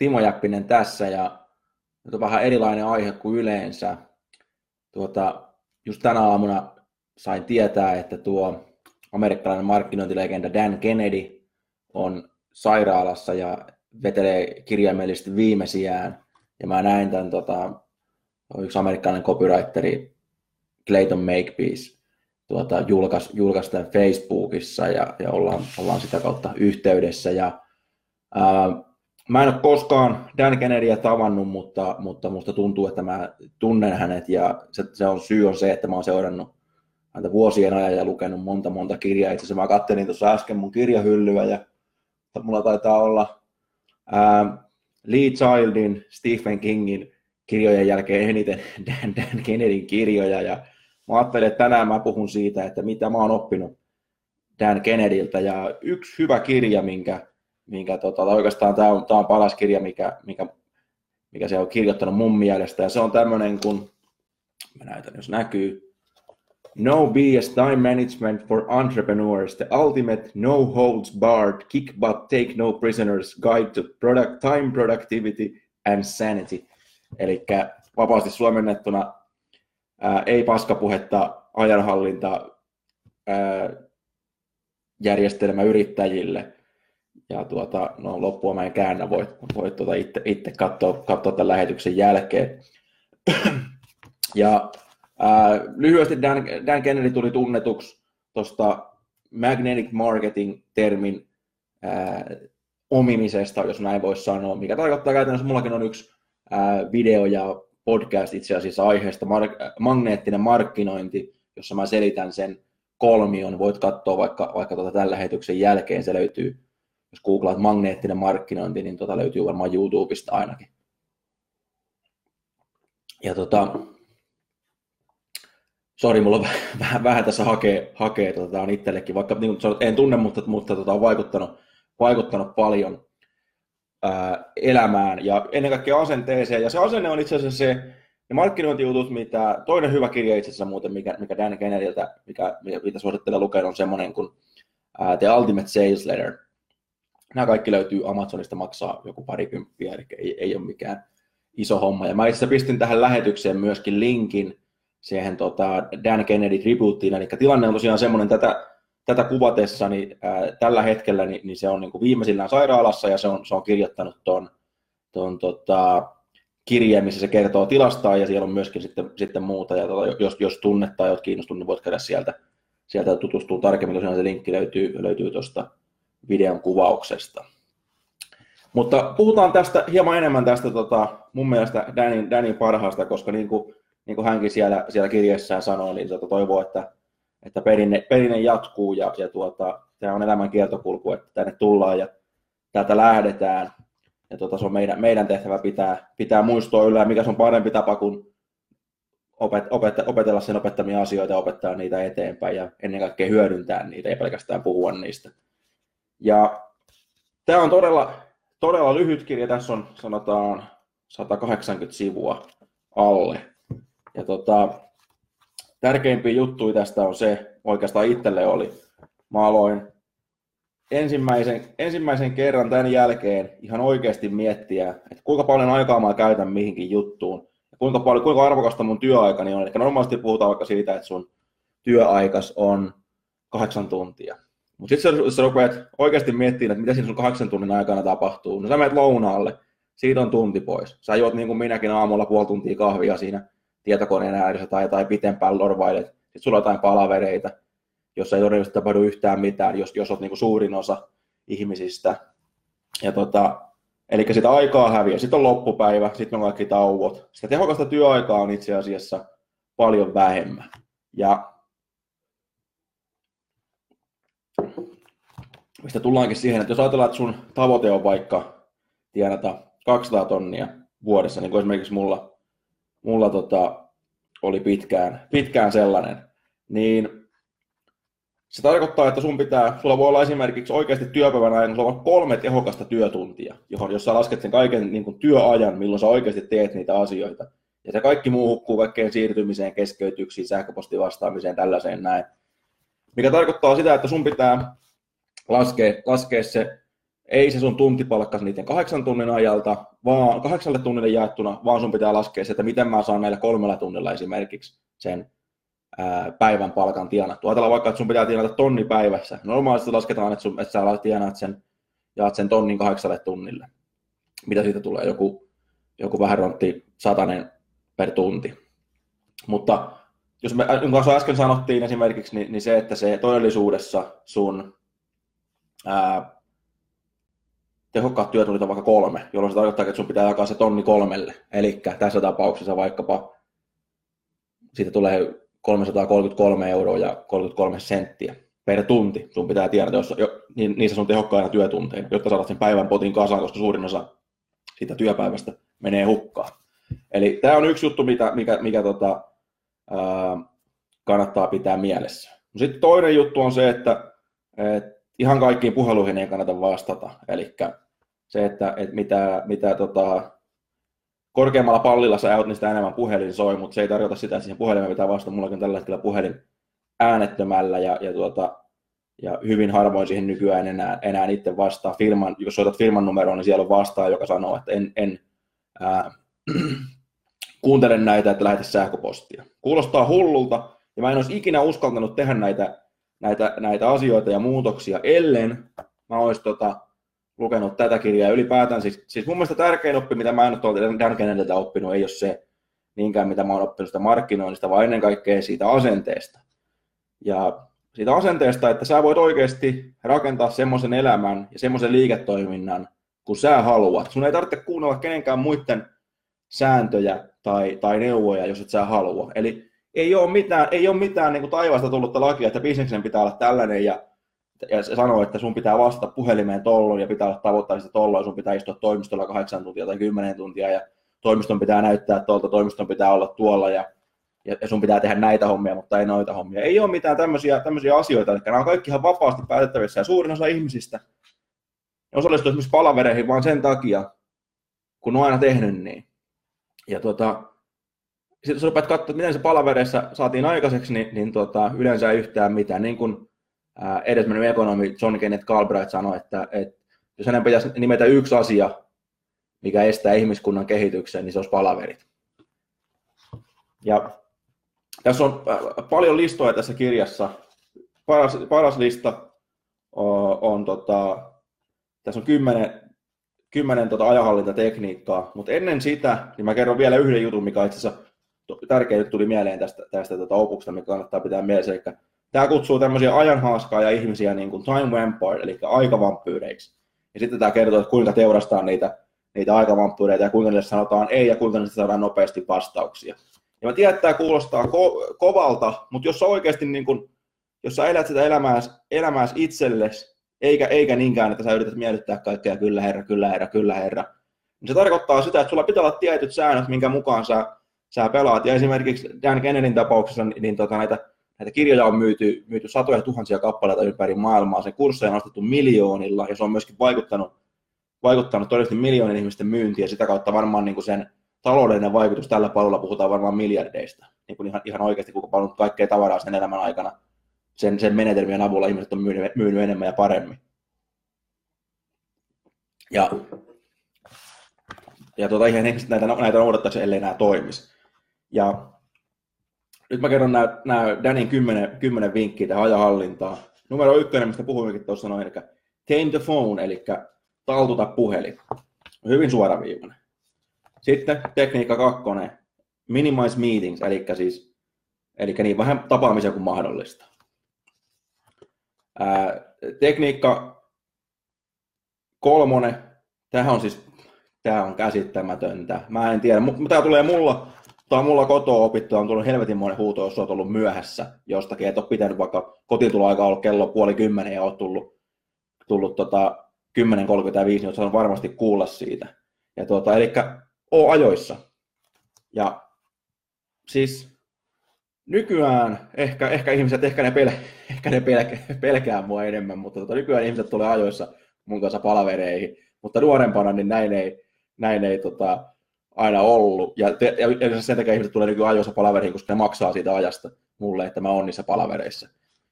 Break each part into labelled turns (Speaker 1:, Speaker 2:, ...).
Speaker 1: Timo Jäppinen tässä ja nyt on vähän erilainen aihe kuin yleensä. Tuota, just tänä aamuna sain tietää, että tuo amerikkalainen markkinointilegenda Dan Kennedy on sairaalassa ja vetelee kirjaimellisesti viimeisiään. Ja mä näin tämän tota, yksi amerikkalainen copywriteri Clayton Makepeace tuota, julkaisi julkais Facebookissa ja, ja ollaan, ollaan, sitä kautta yhteydessä. Ja, ää, mä en ole koskaan Dan Kennedyä tavannut, mutta, mutta musta tuntuu, että mä tunnen hänet ja se, se on syy on se, että mä oon seurannut häntä vuosien ajan ja lukenut monta monta kirjaa. Itse asiassa mä kattelin tuossa äsken mun kirjahyllyä ja mulla taitaa olla ää, Lee Childin, Stephen Kingin kirjojen jälkeen eniten Dan, Dan Kennedyn kirjoja ja mä ajattelin, että tänään mä puhun siitä, että mitä mä oon oppinut Dan Kennedyltä ja yksi hyvä kirja, minkä minkä tota, oikeastaan tämä on, tämä on paras kirja, mikä, mikä, mikä se on kirjoittanut mun mielestä, ja se on tämmöinen kun, mä näytän jos näkyy, No BS Time Management for Entrepreneurs, the ultimate no holds barred, kick butt, take no prisoners guide to product, time productivity and sanity. Eli vapaasti suomennettuna ää, ei paskapuhetta, ajanhallinta, ää, järjestelmä yrittäjille – ja tuota, no, loppua mä en käännä, voit, voit tuota itse, itse katsoa, katsoa tämän lähetyksen jälkeen. ja ää, lyhyesti Dan, Dan Kennedy tuli tunnetuksi tuosta magnetic marketing-termin ää, omimisesta, jos näin voisi sanoa, mikä tarkoittaa käytännössä, mullakin on yksi ää, video ja podcast itse asiassa aiheesta mar- magneettinen markkinointi, jossa mä selitän sen kolmion, voit katsoa vaikka, vaikka tuota tämän lähetyksen jälkeen, se löytyy jos googlaat magneettinen markkinointi, niin tota löytyy varmaan YouTubesta ainakin. Ja tota, sori, mulla on vähän, vähän tässä hakee, hakee tota, on itsellekin, vaikka niin kuin en tunne, mutta, mutta tota, on vaikuttanut, vaikuttanut paljon ää, elämään ja ennen kaikkea asenteeseen. Ja se asenne on itse asiassa se, ne markkinointijutut, mitä toinen hyvä kirja itse asiassa muuten, mikä, mikä Dan Kennedyltä, mikä, mitä suosittelen lukea, on semmoinen kuin uh, The Ultimate Sales Letter – nämä kaikki löytyy Amazonista, maksaa joku parikymppiä, eli ei, ei ole mikään iso homma. Ja mä itse pistin tähän lähetykseen myöskin linkin siihen tota Dan Kennedy tribuuttiin, eli tilanne on tosiaan semmoinen tätä, tätä kuvatessa, niin ää, tällä hetkellä niin, niin se on niin kuin viimeisillään sairaalassa ja se on, se on kirjoittanut tuon ton, tota, kirjeen, missä se kertoo tilastaan ja siellä on myöskin sitten, sitten muuta. Ja tota, jos, jos tunnet tai olet kiinnostunut, niin voit käydä sieltä, sieltä tutustua tarkemmin. Tosiaan se linkki löytyy, löytyy tuosta videon kuvauksesta. Mutta puhutaan tästä hieman enemmän tästä tota, mun mielestä Danin, Danin parhaasta, koska niin kuin, niin kuin hänkin siellä, siellä kirjassaan sanoo, niin tota, toivoo, että, että perinne, perinne jatkuu ja, ja tuota, tämä on elämän kiertokulku, että tänne tullaan ja täältä lähdetään. Ja tuota, se on meidän, meidän tehtävä pitää, pitää muistoa yllä, mikä se on parempi tapa kuin opet, opet, opetella sen opettamia asioita ja opettaa niitä eteenpäin ja ennen kaikkea hyödyntää niitä, ei pelkästään puhua niistä. Ja tämä on todella, todella lyhyt kirja, tässä on sanotaan 180 sivua alle. Ja tota, tärkeimpiä juttuja tästä on se, oikeastaan itselle oli, mä aloin ensimmäisen, ensimmäisen kerran tämän jälkeen ihan oikeasti miettiä, että kuinka paljon aikaa mä käytän mihinkin juttuun, ja kuinka, paljon, kuinka arvokasta mun työaikani on. Eli normaalisti puhutaan vaikka siitä, että sun työaikas on kahdeksan tuntia. Mutta sitten jos sä rupeat oikeasti miettimään, että mitä siinä sun kahdeksan tunnin aikana tapahtuu, no sä menet lounaalle, siitä on tunti pois. Sä juot niin kuin minäkin aamulla puoli tuntia kahvia siinä tietokoneen ääressä tai, tai pitempään lorvailet. Sitten sulla on jotain palavereita, jossa ei todennäköisesti tapahdu yhtään mitään, jos, jos olet niin kuin suurin osa ihmisistä. Ja tota, eli sitä aikaa häviää. Sitten on loppupäivä, sitten on kaikki tauot. Sitä tehokasta työaikaa on itse asiassa paljon vähemmän. Ja mistä tullaankin siihen, että jos ajatellaan, että sun tavoite on vaikka tienata 200 tonnia vuodessa, niin kuin esimerkiksi mulla, mulla tota, oli pitkään, pitkään sellainen, niin se tarkoittaa, että sun pitää, sulla voi olla esimerkiksi oikeasti työpäivän ajan, sulla on kolme tehokasta työtuntia, johon, jos sä lasket sen kaiken niin kuin työajan, milloin sä oikeasti teet niitä asioita. Ja se kaikki muu hukkuu kaikkeen siirtymiseen, keskeytyksiin, sähköpostivastaamiseen, tällaiseen näin. Mikä tarkoittaa sitä, että sun pitää laskea, laskea se, ei se sun tuntipalkka niiden kahdeksan tunnin ajalta, vaan kahdeksalle tunnille jaettuna, vaan sun pitää laskea se, että miten mä saan näillä kolmella tunnilla esimerkiksi sen ää, päivän palkan tienattu. Ajatellaan vaikka, että sun pitää tienata tonni päivässä. Normaalisti lasketaan, että, sun, että sä tienaat sen, jaat sen tonnin kahdeksalle tunnille. Mitä siitä tulee? Joku, joku vähän rontti satanen per tunti. Mutta jos me, kuin äsken sanottiin esimerkiksi, niin, niin se, että se todellisuudessa sun tehokkaat työtunnit on vaikka kolme, jolloin se tarkoittaa, että sun pitää jakaa se tonni kolmelle. Eli tässä tapauksessa vaikkapa siitä tulee 333 euroa ja 33 senttiä per tunti sun pitää tiedä, jos, jo, niin, niissä sun tehokkaina työtunteina, jotta saat sen päivän potin kasaan, koska suurin osa siitä työpäivästä menee hukkaan. Eli tämä on yksi juttu, mikä, mikä, mikä tota, ää, kannattaa pitää mielessä. Sitten toinen juttu on se, että et ihan kaikkiin puheluihin ei kannata vastata. Eli se, että, että mitä, mitä tota, korkeammalla pallilla sä oot, niin sitä enemmän puhelin soi, mutta se ei tarkoita sitä, että siihen puhelimeen pitää vastata. Mullakin on tällä hetkellä puhelin äänettömällä ja, ja, tuota, ja hyvin harvoin siihen nykyään enää, enää itse vastaa. Firman, jos soitat firman numeroon, niin siellä on vastaa, joka sanoo, että en, en ää, kuuntele näitä, että lähetä sähköpostia. Kuulostaa hullulta, ja mä en olisi ikinä uskaltanut tehdä näitä, näitä, näitä asioita ja muutoksia, ellen mä olisi tota, lukenut tätä kirjaa. Ylipäätään siis, siis mun mielestä tärkein oppi, mitä mä en ole tuolta Dan Kennedyltä oppinut, ei ole se niinkään, mitä mä oon oppinut sitä markkinoinnista, vaan ennen kaikkea siitä asenteesta. Ja siitä asenteesta, että sä voit oikeasti rakentaa semmoisen elämän ja semmoisen liiketoiminnan, kun sä haluat. Sun ei tarvitse kuunnella kenenkään muiden sääntöjä tai, tai neuvoja, jos et sä halua. Eli ei ole mitään, ei ole mitään niin kuin taivaasta tullutta lakia, että bisneksen pitää olla tällainen ja ja se sanoo, että sun pitää vastata puhelimeen tollon ja pitää olla tavoitteellista tollon, sun pitää istua toimistolla kahdeksan tuntia tai kymmenen tuntia ja toimiston pitää näyttää tuolta, toimiston pitää olla tuolla ja, ja sun pitää tehdä näitä hommia, mutta ei noita hommia. Ei ole mitään tämmöisiä, tämmöisiä asioita, eli nämä on kaikki ihan vapaasti päätettävissä ja suurin osa ihmisistä osallistuu esimerkiksi palavereihin vaan sen takia, kun on aina tehnyt niin. Ja tota, sitten jos rupeat katsoa, miten se palavereissa saatiin aikaiseksi, niin, niin tota, yleensä ei yhtään mitään. Niin kuin edesmennyt ekonomi John Kenneth Galbraith sanoi, että, että jos hänen pitäisi nimetä yksi asia, mikä estää ihmiskunnan kehityksen, niin se olisi palaverit. Ja tässä on paljon listoja tässä kirjassa. Paras, paras lista on, on tota, tässä on kymmenen, kymmenen tota ajanhallintatekniikkaa, mutta ennen sitä, niin mä kerron vielä yhden jutun, mikä itse asiassa tärkeä tuli mieleen tästä, tästä tota opuksesta, mikä kannattaa pitää mielessä. Eli Tämä kutsuu tämmöisiä ajanhaaskaa ja ihmisiä niin kuin time vampire, eli aikavampyyreiksi. Ja sitten tämä kertoo, että kuinka teurastaa niitä, niitä aikavampyyreitä ja kuinka niille sanotaan ei ja kuinka niistä saadaan nopeasti vastauksia. Ja mä tiedän, että tämä kuulostaa ko- kovalta, mutta jos sä oikeasti niin kuin, jos sä elät sitä elämääsi, elämääsi itsellesi, eikä, eikä niinkään, että sä yrität miellyttää kaikkea kyllä herra, kyllä herra, kyllä herra, niin se tarkoittaa sitä, että sulla pitää olla tietyt säännöt, minkä mukaan sä, sä pelaat. Ja esimerkiksi Dan Kennedyn tapauksessa niin, niin tota, näitä Näitä kirjoja on myyty, myyty satoja tuhansia kappaleita ympäri maailmaa. Sen kursseja on ostettu miljoonilla ja se on myöskin vaikuttanut, vaikuttanut todellisesti miljoonien ihmisten myyntiin ja sitä kautta varmaan niin kuin sen taloudellinen vaikutus tällä palvelulla puhutaan varmaan miljardeista. Niin kuin ihan, ihan oikeasti, kuka paljon kaikkea tavaraa sen elämän aikana. Sen, sen menetelmien avulla ihmiset on myynyt, myynyt enemmän ja paremmin. Ja, ja tuota, ihan näitä, näitä noudattaisi, ellei nämä toimisi. Ja nyt mä kerron nämä, Danin kymmenen, kymmenen vinkkiä tähän ajahallintaan. Numero ykkönen, mistä puhuimmekin tuossa noin, eli tame the phone, eli taltuta puhelin. Hyvin suoraviivainen. Sitten tekniikka kakkonen, minimize meetings, eli siis eli niin vähän tapaamisia kuin mahdollista. Ää, tekniikka kolmonen, tähän on siis tämä on käsittämätöntä. Mä en tiedä, tämä tulee mulla Tämä on mulla kotoa opittu, on tullut helvetinmoinen huuto, jos olet ollut myöhässä jostakin, et ole pitänyt vaikka kotiintuloaika ollut kello puoli kymmenen ja olet tullut, tullut tota 10.35, niin olet varmasti kuulla siitä. Ja tuota, eli oo ajoissa. Ja siis nykyään ehkä, ehkä ihmiset, ehkä ne, pel, ehkä ne pelkää, pelkää mua enemmän, mutta tuota, nykyään ihmiset tulee ajoissa mun kanssa palavereihin, mutta nuorempana niin näin ei, näin ei tota, aina ollut. Ja, te, ja sen takia ihmiset tulee nykyään ajoissa palaveriin, koska ne maksaa siitä ajasta mulle, että mä oon niissä palavereissa.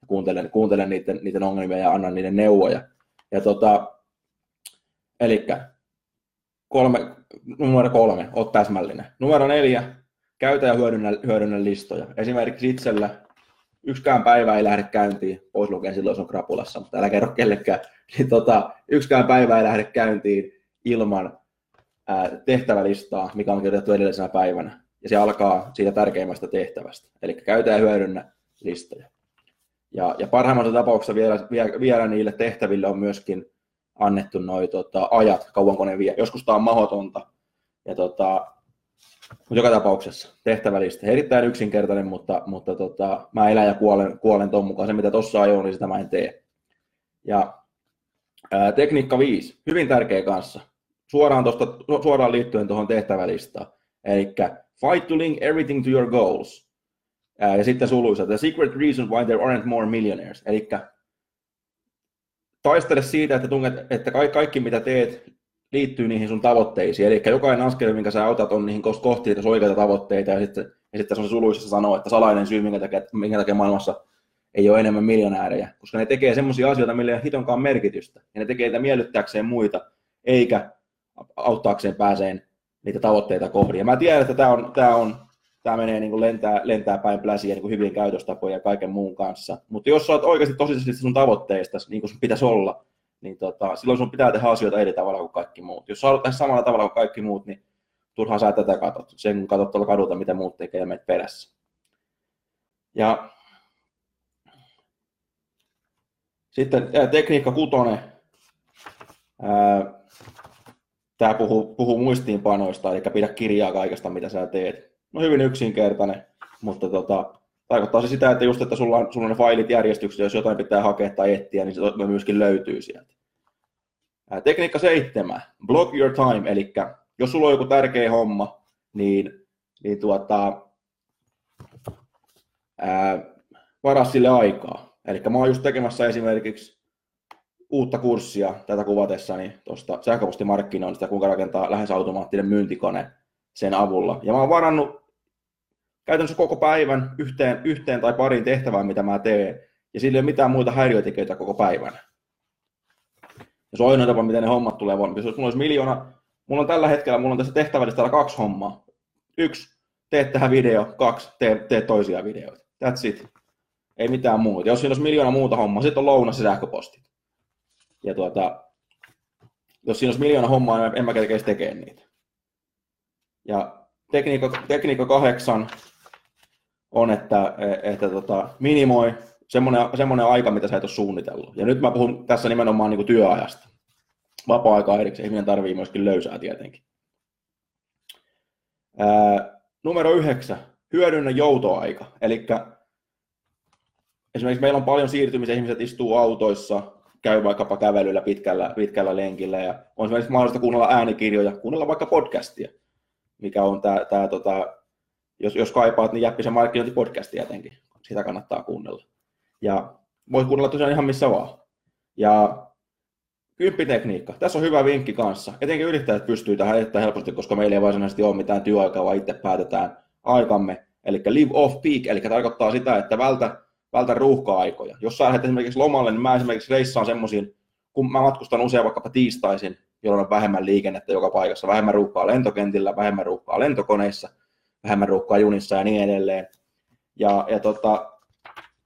Speaker 1: Ja kuuntelen, kuuntelen niiden, niiden ongelmia ja annan niiden neuvoja. Ja tota, eli kolme, numero kolme, oot täsmällinen. Numero neljä, käytä ja hyödynnä, hyödynnä listoja. Esimerkiksi itsellä yksikään päivä ei lähde käyntiin, pois lukien silloin, jos on krapulassa, mutta älä kerro kellekään, niin tota, yksikään päivä ei lähde käyntiin ilman tehtävälistaa, mikä on kirjoitettu edellisenä päivänä. Ja se alkaa siitä tärkeimmästä tehtävästä. Eli käytä ja hyödynnä listoja. Ja, ja parhaimmassa tapauksessa vielä, vielä, niille tehtäville on myöskin annettu noin tota, ajat, kauanko ne vie. Joskus tämä on mahdotonta. Ja tota, mutta joka tapauksessa tehtävälistä. Erittäin yksinkertainen, mutta, mutta tota, mä elän ja kuolen, kuolen ton mukaan. Se, mitä tuossa ajoin, niin sitä mä en tee. Ja ää, tekniikka 5, hyvin tärkeä kanssa. Suoraan, tosta, suoraan liittyen tuohon tehtävälistaan. Eli fight to link everything to your goals. Ää, ja sitten suluissa, the secret reason why there aren't more millionaires. Eli taistele siitä, että, tunnet, että kaikki, mitä teet liittyy niihin sun tavoitteisiin. Eli jokainen askel, minkä sä otat, on niihin kohti niitä oikeita tavoitteita. Ja sitten, ja sitten se on suluissa sanoo, että salainen syy, minkä takia, minkä takia maailmassa ei ole enemmän miljonäärejä. Koska ne tekee semmoisia asioita, millä ei hitonkaan merkitystä. Ja ne tekee niitä miellyttääkseen muita, eikä auttaakseen pääseen niitä tavoitteita kohdin. Ja mä tiedän, että tämä on, tämä on tämä menee niin kuin lentää, lentää päin pläsiä niin hyvin käytöstapoja ja kaiken muun kanssa. Mutta jos sä oot oikeasti tosisesti sun tavoitteista, niin kuin sun pitäisi olla, niin tota, silloin sun pitää tehdä asioita eri tavalla kuin kaikki muut. Jos sä tehdä samalla tavalla kuin kaikki muut, niin turhaan sä tätä katsot. Sen kun katsot tuolla kadulta, mitä muut tekee ja menet perässä. Ja sitten tekniikka kutonen. Tämä puhuu, puhuu muistiinpanoista, eli pidä kirjaa kaikesta, mitä sä teet. No hyvin yksinkertainen, mutta tota, tarkoittaa se sitä, että just, että sulla on, sulla on ne failit järjestyksessä, jos jotain pitää hakea tai etsiä, niin se myöskin löytyy sieltä. Ää, tekniikka seitsemän, block your time, eli jos sulla on joku tärkeä homma, niin, niin tuota, ää, varaa sille aikaa. Eli mä oon just tekemässä esimerkiksi uutta kurssia tätä kuvatessani tuosta sähköpostimarkkinoinnista, kuinka rakentaa lähes automaattinen myyntikone sen avulla. Ja mä oon varannut käytännössä koko päivän yhteen, yhteen tai pariin tehtävään, mitä mä teen, ja sillä ei ole mitään muita häiriötekijöitä koko päivän. Ja se on ainoa tapa, miten ne hommat tulee Jos mulla olisi miljoona, mulla on tällä hetkellä, mulla on tässä tehtävällä kaksi hommaa. Yksi, teet tähän video, kaksi, tee, tee toisia videoita. That's it. Ei mitään muuta. Jos siinä olisi miljoona muuta hommaa, sitten on lounas ja sähköpostit. Ja tuota, jos siinä olisi miljoona hommaa, niin en mä kerkeisi tekemään niitä. Ja tekniikka, tekniikka kahdeksan, on, että, että tota, minimoi semmoinen, semmoinen aika, mitä sä et ole suunnitellut. Ja nyt mä puhun tässä nimenomaan niin kuin työajasta. Vapaa-aika erikseen, ihminen tarvii myöskin löysää tietenkin. Ää, numero yhdeksän, hyödynnä joutoaika. Eli esimerkiksi meillä on paljon siirtymisiä, ihmiset istuu autoissa, käy vaikkapa kävelyllä pitkällä, pitkällä lenkillä ja on esimerkiksi mahdollista kuunnella äänikirjoja, kuunnella vaikka podcastia, mikä on tämä, tämä tota, jos, jos kaipaat, niin Jäppisen markkinointipodcasti jotenkin. Sitä kannattaa kuunnella. Ja voit kuunnella tosiaan ihan missä vaan. Ja kymppitekniikka. Tässä on hyvä vinkki kanssa. Etenkin yrittäjät pystyy tähän erittäin helposti, koska meillä ei varsinaisesti ole mitään työaikaa, vaan itse päätetään aikamme. Eli live off peak, eli tarkoittaa sitä, että vältä, vältä ruuhka-aikoja. Jos sä lähdet esimerkiksi lomalle, niin mä esimerkiksi reissaan semmoisiin, kun mä matkustan usein vaikkapa tiistaisin, jolloin on vähemmän liikennettä joka paikassa, vähemmän ruuhkaa lentokentillä, vähemmän ruuhkaa lentokoneissa – vähemmän ruuhkaa junissa ja niin edelleen. Ja, ja tota,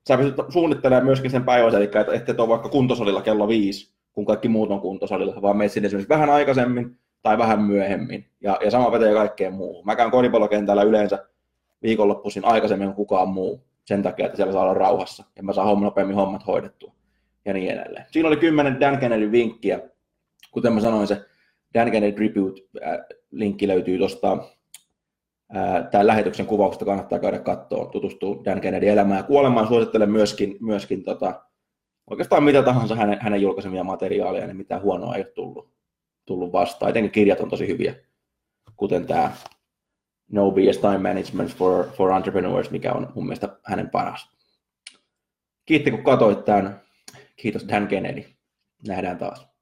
Speaker 1: sä pystyt suunnittelemaan myöskin sen päivän, eli että et ole vaikka kuntosalilla kello viisi, kun kaikki muut on kuntosalilla, vaan menet sinne esimerkiksi vähän aikaisemmin tai vähän myöhemmin. Ja, ja sama pätee kaikkeen muuhun. Mä käyn koripallokentällä yleensä viikonloppuisin aikaisemmin kuin kukaan muu sen takia, että siellä saa olla rauhassa ja mä saan nopeammin hommat hoidettua ja niin edelleen. Siinä oli kymmenen Dan Kennedy vinkkiä. Kuten mä sanoin, se Dan Kennedy Tribute-linkki löytyy tuosta tämän lähetyksen kuvauksesta kannattaa käydä katsoa, tutustua Dan Kennedy elämään ja kuolemaan. Suosittelen myöskin, myöskin tota, oikeastaan mitä tahansa hänen, hänen julkaisemia materiaaleja, niin mitään huonoa ei ole tullut, tullut vastaan. Etenkin kirjat on tosi hyviä, kuten tämä No BS Time Management for, for Entrepreneurs, mikä on mun mielestä hänen paras. Kiitti kun katsoit tämän. Kiitos Dan Kennedy. Nähdään taas.